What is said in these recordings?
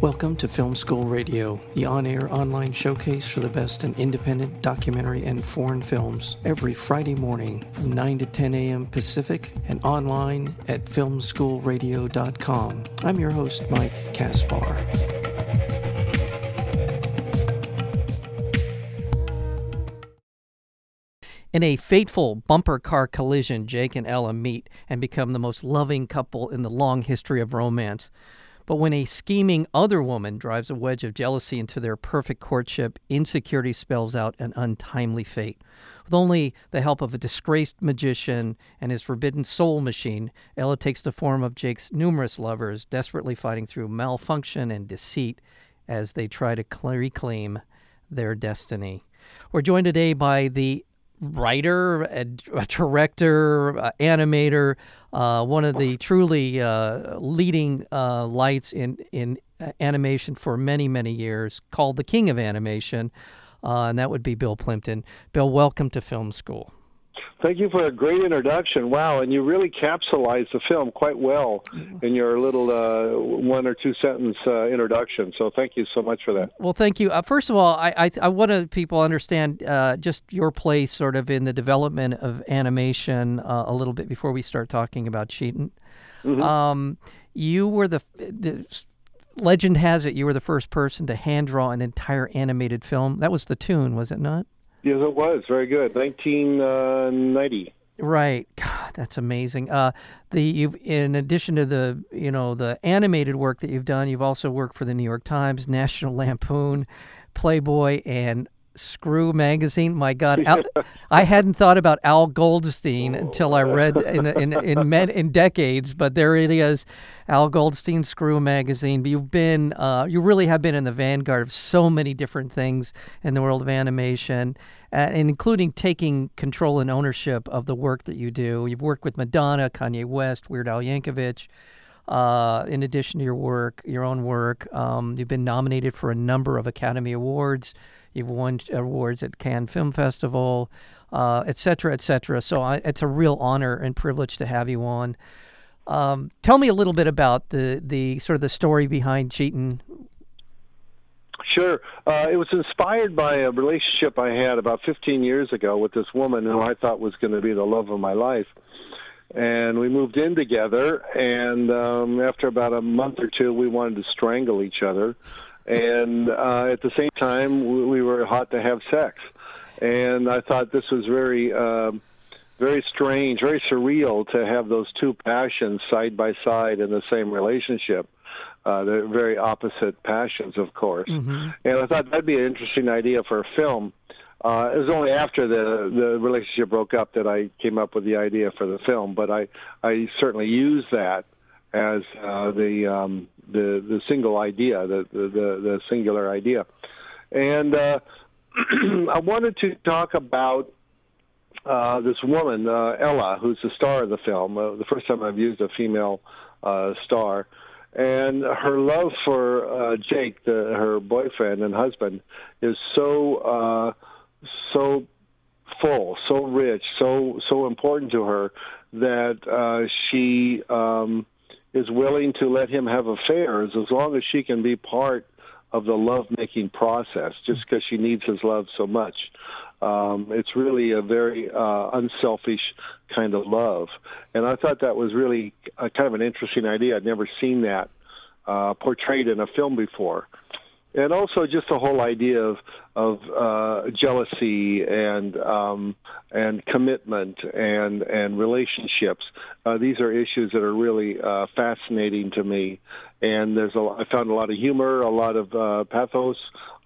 Welcome to Film School Radio, the on air online showcase for the best in independent documentary and foreign films, every Friday morning from 9 to 10 a.m. Pacific and online at filmschoolradio.com. I'm your host, Mike Kaspar. In a fateful bumper car collision, Jake and Ella meet and become the most loving couple in the long history of romance. But when a scheming other woman drives a wedge of jealousy into their perfect courtship, insecurity spells out an untimely fate. With only the help of a disgraced magician and his forbidden soul machine, Ella takes the form of Jake's numerous lovers, desperately fighting through malfunction and deceit as they try to reclaim their destiny. We're joined today by the writer, a, a director, a animator, uh, one of the truly uh, leading uh, lights in in animation for many many years, called the King of Animation, uh, and that would be Bill Plympton. Bill, welcome to Film School. Thank you for a great introduction. Wow, and you really capsulized the film quite well in your little uh, one or two sentence uh, introduction. So thank you so much for that. Well, thank you. Uh, first of all, I I, I want to people understand uh, just your place sort of in the development of animation uh, a little bit before we start talking about Cheatin'. Mm-hmm. Um, you were the, the legend has it you were the first person to hand draw an entire animated film. That was the tune, was it not? Yes, it was very good. 1990. Right. God, that's amazing. Uh, the you in addition to the you know the animated work that you've done, you've also worked for the New York Times, National Lampoon, Playboy, and Screw magazine. My God, Al, I hadn't thought about Al Goldstein until I read in in in, in, in decades, but there it is, Al Goldstein Screw magazine. But you've been, uh, you really have been in the vanguard of so many different things in the world of animation, uh, and including taking control and ownership of the work that you do. You've worked with Madonna, Kanye West, Weird Al Yankovic. Uh, in addition to your work, your own work, um, you've been nominated for a number of Academy Awards. You've won awards at Cannes Film Festival, uh, et cetera, et cetera. So I, it's a real honor and privilege to have you on. Um, tell me a little bit about the, the sort of the story behind Cheatin'. Sure. Uh, it was inspired by a relationship I had about 15 years ago with this woman who I thought was going to be the love of my life. And we moved in together, and um, after about a month or two, we wanted to strangle each other and uh, at the same time we were hot to have sex. And i thought this was very uh, very strange very surreal to have those two passions side by side in the same relationship. Uh, they're very opposite passions of course. Mm-hmm. and i thought that'd be an interesting idea for a film. Uh, it was only after the the relationship broke up that I came up with the idea for the film, but I I certainly used that as uh, the um, the the single idea, the the the, singular idea, and uh, I wanted to talk about uh, this woman uh, Ella, who's the star of the film. Uh, the first time I've used a female uh, star, and her love for Jake, the, her boyfriend and husband, is so so full, so rich, so so important to her that she um, is willing to let him have affairs as long as she can be part of the lovemaking process just because she needs his love so much. Um, it's really a very uh, unselfish kind of love. And I thought that was really a, kind of an interesting idea. I'd never seen that uh, portrayed in a film before and also just the whole idea of of uh, jealousy and um, and commitment and and relationships. Uh, these are issues that are really uh, fascinating to me, and there's a I found a lot of humor, a lot of uh, pathos,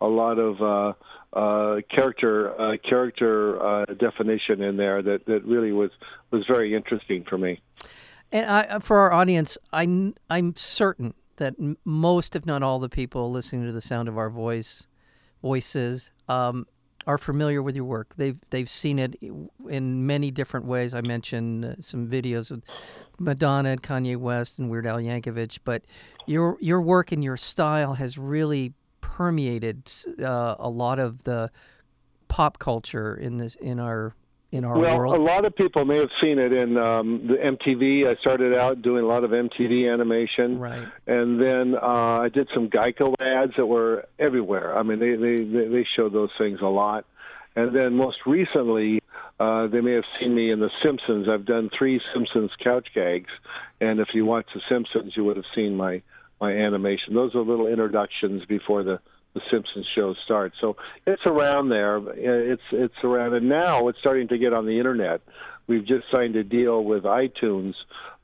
a lot of uh, uh, character uh, character uh, definition in there that, that really was was very interesting for me. And I, for our audience, I'm I'm certain that most, if not all, the people listening to the sound of our voice, voices, um, are familiar with your work. They've they've seen it in many different ways. I mentioned uh, some videos of Madonna and Kanye West and Weird Al Yankovic, but your your work and your style has really permeated uh, a lot of the pop culture in this in our in our well, world? a lot of people may have seen it in um, the MTV. I started out doing a lot of MTV animation, right. and then uh, I did some Geico ads that were everywhere. I mean, they they they they showed those things a lot, and then most recently, uh, they may have seen me in The Simpsons. I've done three Simpsons couch gags, and if you watch The Simpsons, you would have seen my my animation. Those are little introductions before the the Simpsons show starts. So it's around there. It's it's around, and now it's starting to get on the internet. We've just signed a deal with iTunes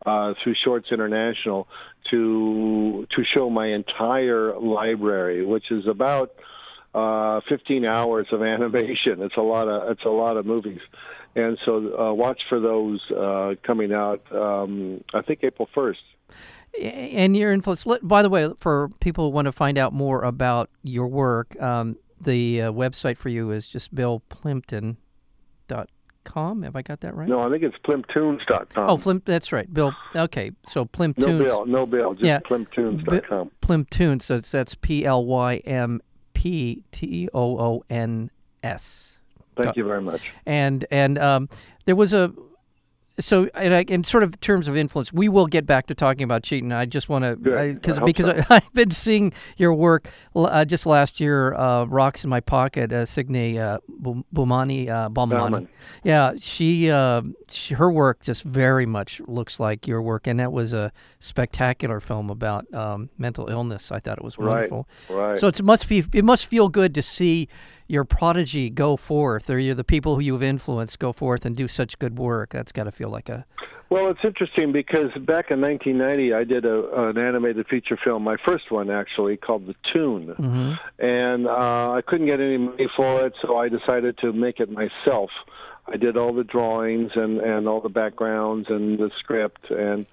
uh, through Shorts International to to show my entire library, which is about uh, 15 hours of animation. It's a lot of it's a lot of movies, and so uh, watch for those uh, coming out. Um, I think April 1st. And your influence. By the way, for people who want to find out more about your work, um, the uh, website for you is just billplympton.com. Have I got that right? No, I think it's plymptoons.com. Oh, Plimp, that's right. Bill. Okay, so Plymptoons. No bill, no bill. Just Yeah. plymptoons.com. Plymptoons. So it's, that's P L Y M P T O O N S. Thank you very much. And and um, there was a so and I, in sort of terms of influence, we will get back to talking about cheating. I just want to because because so. I, I've been seeing your work uh, just last year. Uh, Rocks in my pocket, uh, Signe uh, Bu- Baumane uh. Yeah, she, uh, she her work just very much looks like your work, and that was a spectacular film about um, mental illness. I thought it was wonderful. Right. Right. So it must be it must feel good to see your prodigy go forth, or you're the people who you've influenced go forth and do such good work. That's got to feel like a Well, it's interesting because back in 1990, I did a, an animated feature film, my first one actually, called The Tune. mhm. And uh, I couldn't get any money for it, so I decided to make it myself. I did all the drawings and, and all the backgrounds and the script, and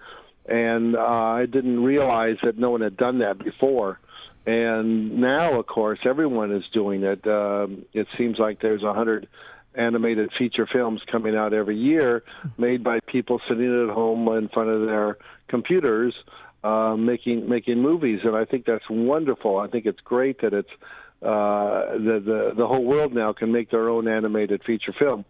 and uh, I didn't realize that no one had done that before. And now, of course, everyone is doing it. Um, it seems like there's a hundred animated feature films coming out every year, made by people sitting at home in front of their computers, uh, making making movies. And I think that's wonderful. I think it's great that it's uh, the, the the whole world now can make their own animated feature film.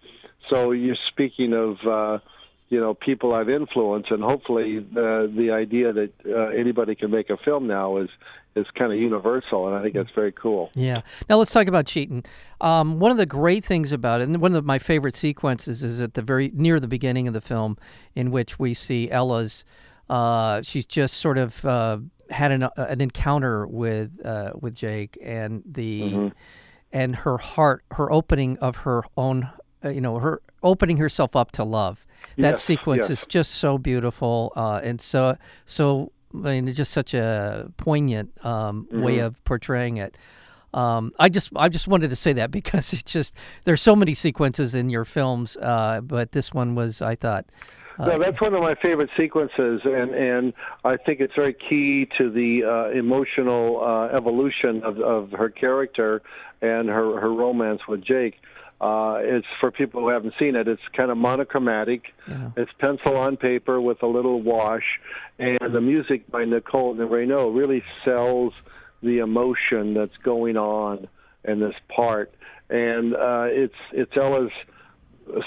So you're speaking of. Uh, you know, people I've influenced, and hopefully uh, the idea that uh, anybody can make a film now is is kind of universal, and I think that's very cool. Yeah. Now let's talk about cheating. Um, one of the great things about it, and one of my favorite sequences, is at the very near the beginning of the film, in which we see Ella's. Uh, she's just sort of uh, had an an encounter with uh, with Jake, and the Mm-hmm. and her heart, her opening of her own, uh, you know, her opening herself up to love. That Yes, sequence yes. is just so beautiful, uh, and so so. I mean, it's just such a poignant um, way Mm-hmm. of portraying it. Um, I just I just wanted to say that because it just there's so many sequences in your films, uh, but this one was I thought. Uh, No, that's one of my favorite sequences, and and I think it's very key to the uh, emotional uh, evolution of of her character and her her romance with Jake. Uh, it's for people who haven't seen it. It's kind of monochromatic. Yeah. It's pencil on paper with a little wash, and the music by Nicole Renaud really sells the emotion that's going on in this part. And uh, it's it's Ella's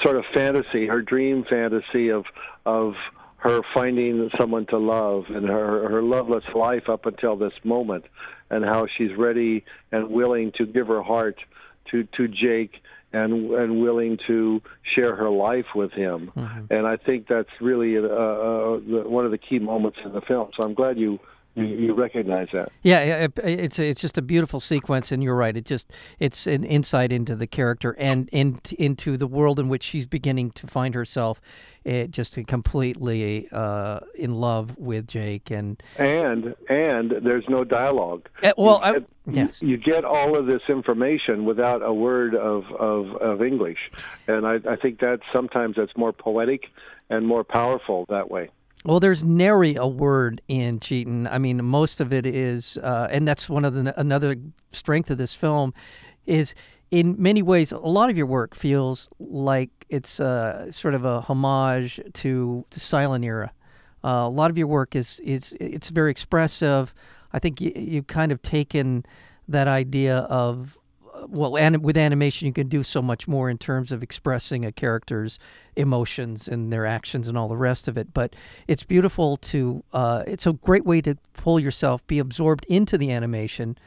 sort of fantasy, her dream fantasy of of her finding someone to love and her her loveless life up until this moment, and how she's ready and willing to give her heart to to Jake and and willing to share her life with him. And I think that's really uh, uh, one of the key moments in the film. So I'm glad you you, you recognize that. Yeah, yeah, it- it's it's just a beautiful sequence, and you're right. It just it's an insight into the character and in, into the world in which she's beginning to find herself, it just completely uh, in love with Jake. And and and there's no dialogue. Uh, well, You I- yes. you get all of this information without a word of of, of English, and I, I think that sometimes that's more poetic and more powerful that way. Well, there's nary a word in Cheatin'. I mean, most of it is, uh, and that's one of the another strength of this film, is in many ways a lot of your work feels like it's uh, sort of a homage to the silent era. Uh, a lot of your work is is it's very expressive. I think you, you've kind of taken that idea of well, and with animation, you can do so much more in terms of expressing a character's emotions and their actions and all the rest of it. But it's beautiful to. Uh, it's a great way to pull yourself, be absorbed into the animation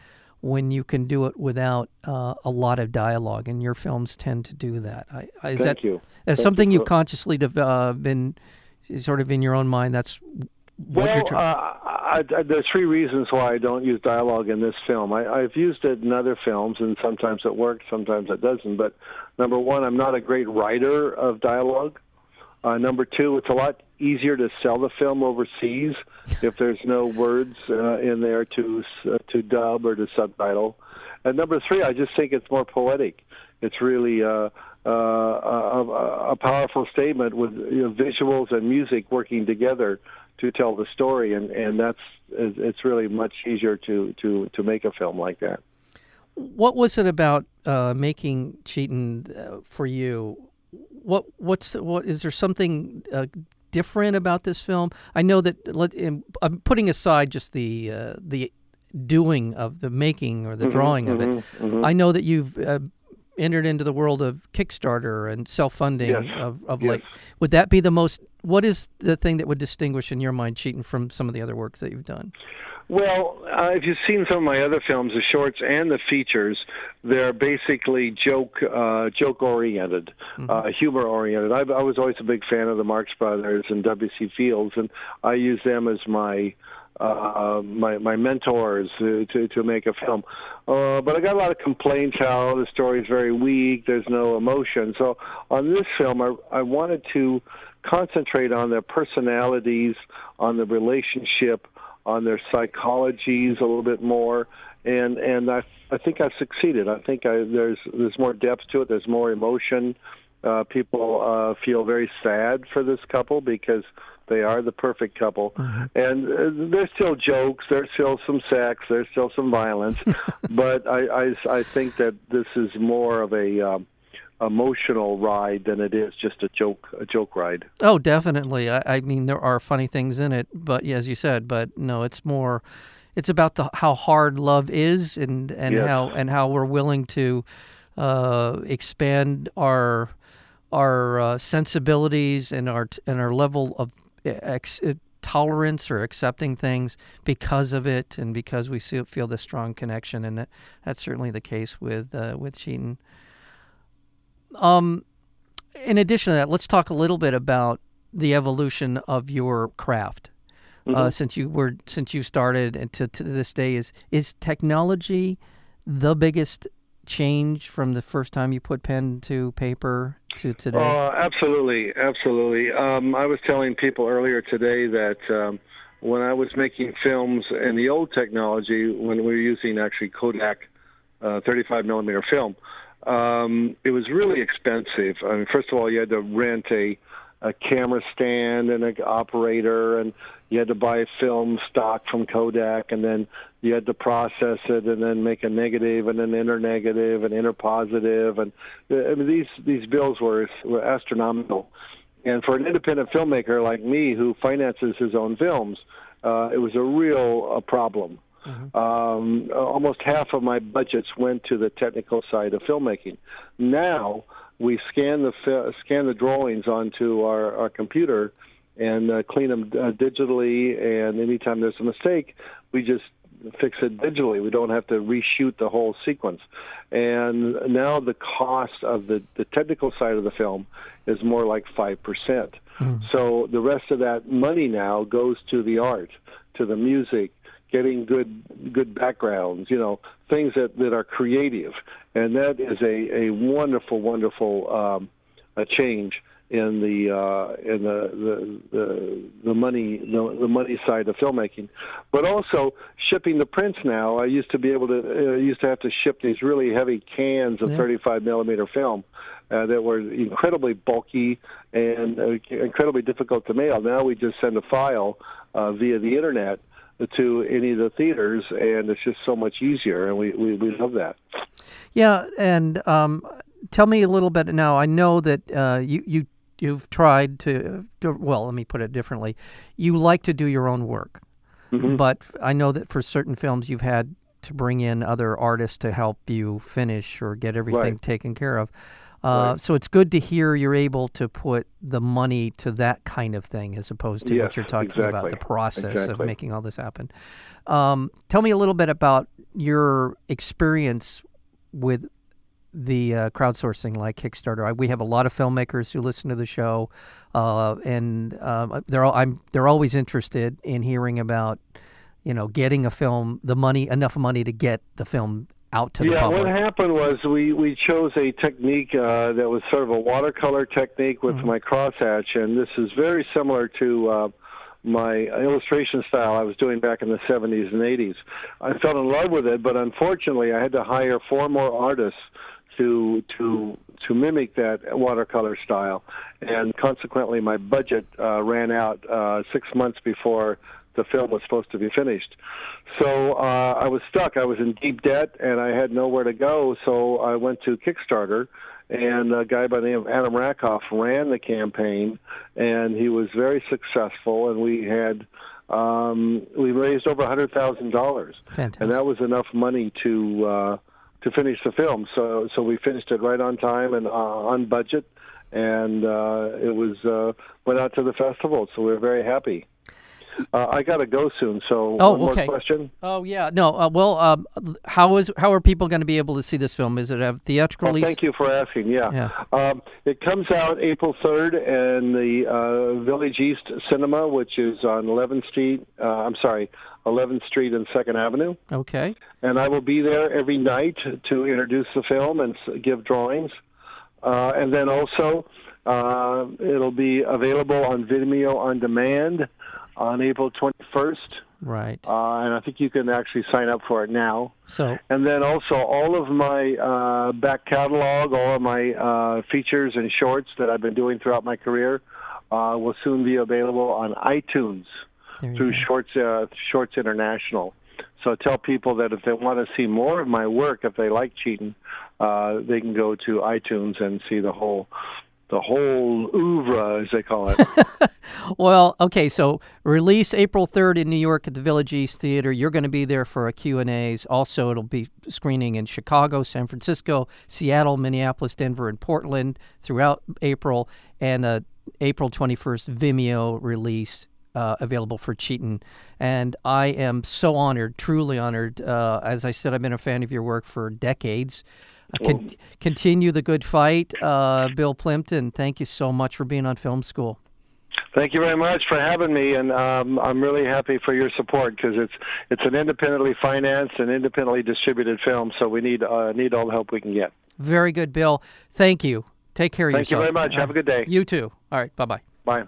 when you can do it without uh, a lot of dialogue, and your films tend to do that. I, I, is Thank that you. That's Thank something you you consciously dev- uh, been sort of in your own mind? That's Well, uh. I, I, there's three reasons why I don't use dialogue in this film. I, I've used it in other films, and sometimes it works, sometimes it doesn't. But number one, I'm not a great writer of dialogue. Uh, number two, it's a lot easier to sell the film overseas if there's no words uh, in there to uh, to dub or to subtitle. And number three, I just think it's more poetic. It's really uh, a, a powerful statement with you know, visuals and music working together to tell the story, and and that's it's really much easier to to to make a film like that. What was it about uh, making Cheatin uh, for you? What what's what is there something uh, different about this film? I know that let, I'm putting aside just the uh, the doing of the making or the drawing of it. mhm. I know that you've uh, entered into the world of Kickstarter and self funding Yes. of, of Yes. like. Would that be the most? What is the thing that would distinguish in your mind Cheatin from some of the other works that you've done? Well, uh, if you've seen some of my other films, the shorts and the features, they're basically joke uh, joke oriented, uh, humor oriented. I, I was always a big fan of the Marx Brothers and W.C. Fields, and I use them as my uh, my my mentors to to, to make a film. Uh, but I got a lot of complaints how the story is very weak. There's no emotion. So on this film, I I wanted to concentrate on their personalities, on the relationship, on their psychologies a little bit more, and and I I think I've succeeded. I think I, there's there's more depth to it. There's more emotion. Uh, people uh, feel very sad for this couple because they are the perfect couple, and uh, there's still jokes. There's still some sex. There's still some violence, but I, I I think that this is more of a um, emotional ride than it is just a joke a joke ride. Oh, definitely. I, I mean, there are funny things in it, but yeah, as you said, but no, it's more. It's about the how hard love is, and and Yes. how and how we're willing to uh, expand our our uh, sensibilities and our and our level of ex- uh, tolerance or accepting things because of it, and because we see, feel this strong connection, and that, that's certainly the case with uh, with Cheatin'. Um, in addition to that, let's talk a little bit about the evolution of your craft. Uh, since you were since you started and to, to this day is is technology the biggest change from the first time you put pen to paper to today? Oh, absolutely, absolutely. Um, I was telling people earlier today that um, when I was making films in the old technology, when we were using actually Kodak uh, 35 millimeter film, um, it was really expensive. I mean, first of all, you had to rent a a camera stand and an operator, and you had to buy film stock from Kodak, and then you had to process it, and then make a negative, and an inner negative, and inner positive, and I mean, these these bills were were astronomical. And for an independent filmmaker like me, who finances his own films, uh, it was a real uh, problem. Um, almost half of my budgets went to the technical side of filmmaking. Now we scan the fi- scan the drawings onto our, our computer and uh, clean them uh, digitally. And anytime there's a mistake, we just fix it digitally. We don't have to reshoot the whole sequence. And now the cost of the, the technical side of the film is more like 5%. So the rest of that money now goes to the art, to the music, getting good good backgrounds, you know, things that, that are creative. And that is a, a wonderful, wonderful um, a change in the uh, in the the, the, the money the, the money side of filmmaking, but also shipping the prints. Now I used to be able to uh, used to have to ship these really heavy cans of Yeah. 35 millimeter film uh, that were incredibly bulky and uh, incredibly difficult to mail. Now we just send a file uh, via the internet to any of the theaters, and it's just so much easier, and we, we, we love that. Yeah, and um, tell me a little bit now. I know that uh, you you you've tried to, to. Well, let me put it differently. You like to do your own work, Mhm. but I know that for certain films you've had to bring in other artists to help you finish or get everything Right. taken care of. Uh, Right. So it's good to hear you're able to put the money to that kind of thing as opposed to what you're talking about, the process of making all this happen. Um, tell me a little bit about your experience with the uh, crowdsourcing like Kickstarter. I, we have a lot of filmmakers who listen to the show, uh, and um, they're all, I'm they're always interested in hearing about you know getting a film, the money, enough money to get the film out to the public. yeah, what happened was we we chose a technique uh, that was sort of a watercolor technique with Mm-hmm. my crosshatch, and this is very similar to. Uh, my illustration style I was doing back in the 70s and 80s. I fell in love with it, but unfortunately, I had to hire four more artists to to to mimic that watercolor style, and consequently, my budget uh, ran out uh, six months before the film was supposed to be finished. So uh, I was stuck. I was in deep debt, and I had nowhere to go. So I went to Kickstarter, and a guy by the name of Adam Rakoff ran the campaign, and he was very successful. And we had um, we raised over a hundred thousand dollars, and that was enough money to uh, to finish the film. So so we finished it right on time and uh, on budget, and uh, it was uh, went out to the festival. So we are very happy. Uh, I got to go soon. So Oh, one okay. more question. Oh yeah, no. Uh, well, um, how is how are people going to be able to see this film? Is it a theatrical Oh, release? thank you for asking. Yeah. Yeah. Um, it comes out April 3rd in the uh, Village East Cinema, which is on 11th Street. Uh, I'm sorry, 11th Street and 2nd Avenue. Okay. And I will be there every night to introduce the film and give drawings. Uh, and then also, uh, it'll be available on Vimeo on demand on April 21st. Right. Uh, and I think you can actually sign up for it now. So And then also all of my uh, back catalog, all of my uh, features and shorts that I've been doing throughout my career uh, will soon be available on iTunes through go. Shorts uh, Shorts International. So tell people that if they want to see more of my work, if they like cheating, uh, they can go to iTunes and see the whole the whole oeuvre, as they call it. Well, okay, so release April 3rd in New York at the Village East Theater. You're going to be there for a Q&As. Also, it'll be screening in Chicago, San Francisco, Seattle, Minneapolis, Denver, and Portland throughout April, and uh, April 21st Vimeo release uh, available for Cheatin'. And I am so honored, truly honored. Uh, as I said, I've been a fan of your work for decades. Con- continue the good fight, uh, Bill Plympton. Thank you so much for being on Film School. Thank you very much for having me, and um, I'm really happy for your support because it's it's an independently financed and independently distributed film, so we need uh, need all the help we can get. Very good, Bill. Thank you. Take care of Thank you very much. Have a good day. You too. All right. Bye bye bye.